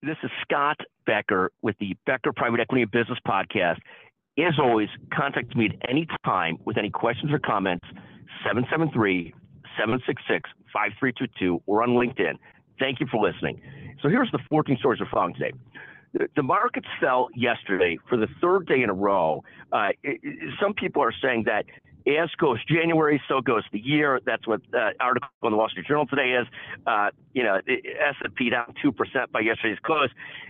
This is Scott Becker with the Becker Private Equity and Business Podcast. As always, contact me at any time with any questions or comments, 773 766 5322 or on LinkedIn. Thank you for listening. So here's the 14 stories we're following today. The markets fell yesterday for the third day in a row. Uh, it, some people are saying that as goes January, so goes the year. That's what the uh, article in the Wall Street Journal today is. Uh, you know, S&P down 2% by yesterday's close.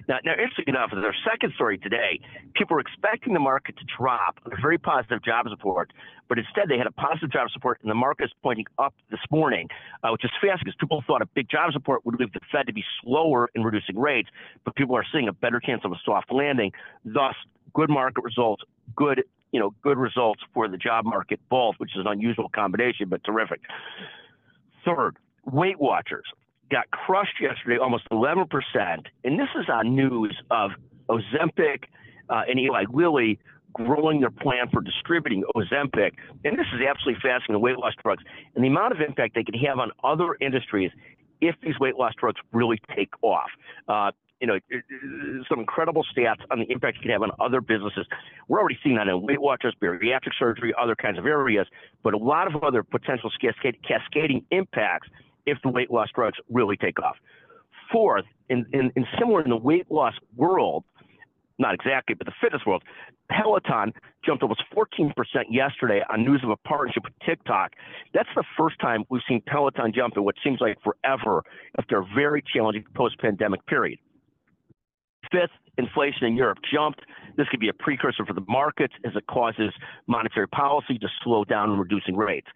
Now, now, interesting enough, in their second story today, people were expecting the market to drop on a very positive jobs report, but instead they had a positive jobs report, and the market is pointing up this morning, uh, which is fascinating because people thought a big jobs report would leave the Fed to be slower in reducing rates, but people are seeing a better chance of a soft landing. Thus, good market results, good you know, good results for the job market both, which is an unusual combination, but terrific. Third, Weight Watchers got crushed yesterday, almost 11%. And this is on news of Ozempic uh, and Eli Lilly growing their plan for distributing Ozempic. And this is absolutely fascinating, the weight loss drugs, and the amount of impact they can have on other industries if these weight loss drugs really take off. Uh, you know, uh, some incredible stats on the impact it can have on other businesses. We're already seeing that in Weight Watchers, bariatric surgery, other kinds of areas, but a lot of other potential cascading impacts if the weight loss drugs really take off. Fourth, in, in, in similar in the weight loss world, not exactly, but the fitness world, Peloton jumped almost 14% yesterday on news of a partnership with TikTok. That's the first time we've seen Peloton jump in what seems like forever after a very challenging post pandemic period. Fifth, inflation in Europe jumped. This could be a precursor for the markets as it causes monetary policy to slow down in reducing rates.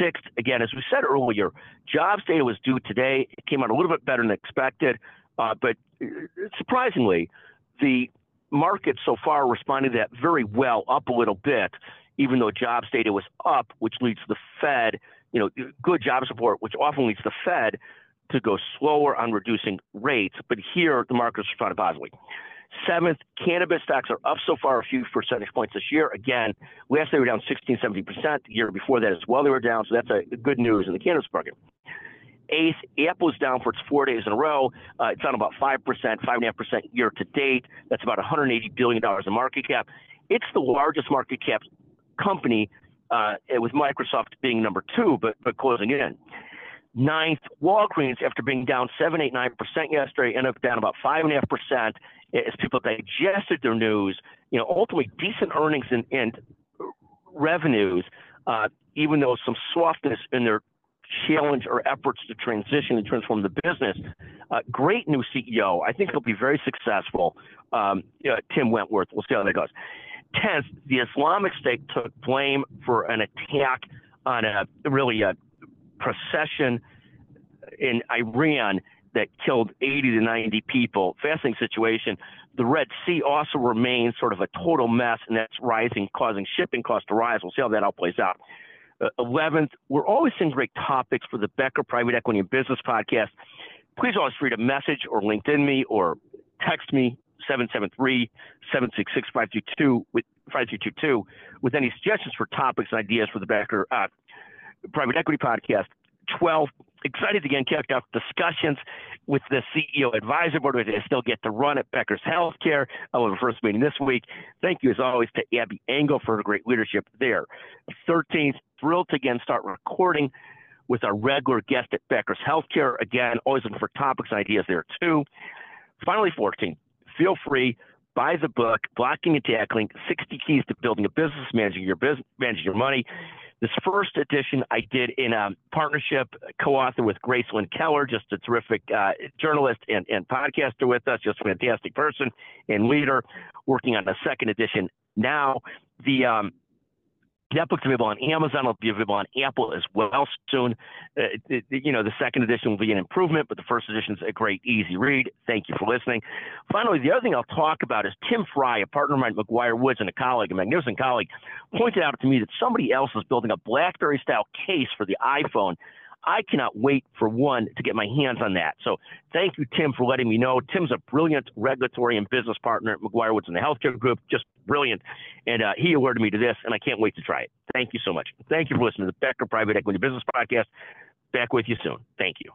Sixth, again, as we said earlier, jobs data was due today. It came out a little bit better than expected, uh, but uh, surprisingly, the market so far responded to that very well, up a little bit, even though jobs data was up, which leads to the Fed, you know, good job support, which often leads the Fed to go slower on reducing rates, but here the market is responding positively. Seventh, cannabis stocks are up so far a few percentage points this year. Again, last year they were down 16, 70%. The year before that as well, they were down. So that's a good news in the cannabis market. Eighth, Apple is down for its four days in a row. Uh, it's down about 5%, 5.5% year to date. That's about $180 billion in market cap. It's the largest market cap company, uh, with Microsoft being number two, but, but closing in. Ninth, Walgreens, after being down 7, 8, 9% yesterday, ended up down about 5.5% as people digested their news. You know, ultimately decent earnings and, and revenues, uh, even though some softness in their challenge or efforts to transition and transform the business. Uh, great new CEO. I think he'll be very successful. Um, know, Tim Wentworth. We'll see how that goes. Tenth, the Islamic State took blame for an attack on a really a procession in Iran that killed 80 to 90 people. Fascinating situation. The Red Sea also remains sort of a total mess, and that's rising, causing shipping costs to rise. We'll see how that all plays out. Uh, 11th, we're always seeing great topics for the Becker Private Equity and Business Podcast. Please always read a message or LinkedIn me or text me 773 766 5322 with any suggestions for topics and ideas for the Becker uh, Private Equity Podcast. 12, excited to get kicked off discussions with the CEO advisor board, I still get to run at Becker's Healthcare. I have a first meeting this week. Thank you, as always, to Abby Engel for her great leadership there. 13th, thrilled to again start recording with our regular guest at Becker's Healthcare. Again, always looking for topics and ideas there too. Finally, 14, feel free buy the book, Blocking and Tackling 60 Keys to Building a Business, Managing Your Business, Managing Your Money. This first edition I did in a partnership, co-author with Gracelyn Keller, just a terrific uh, journalist and, and podcaster with us, just a fantastic person and leader, working on the second edition now. The um, that book's available on Amazon. It'll be available on Apple as well soon. Uh, it, you know, the second edition will be an improvement, but the first edition is a great, easy read. Thank you for listening. Finally, the other thing I'll talk about is Tim Fry, a partner of mine at McGuireWoods and a colleague, a magnificent colleague, pointed out to me that somebody else is building a BlackBerry style case for the iPhone I cannot wait for one to get my hands on that. So thank you, Tim, for letting me know. Tim's a brilliant regulatory and business partner at McGuireWoods in the healthcare group, just brilliant. And uh, he alerted me to this, and I can't wait to try it. Thank you so much. Thank you for listening to the Becker Private Equity Business Podcast. Back with you soon. Thank you.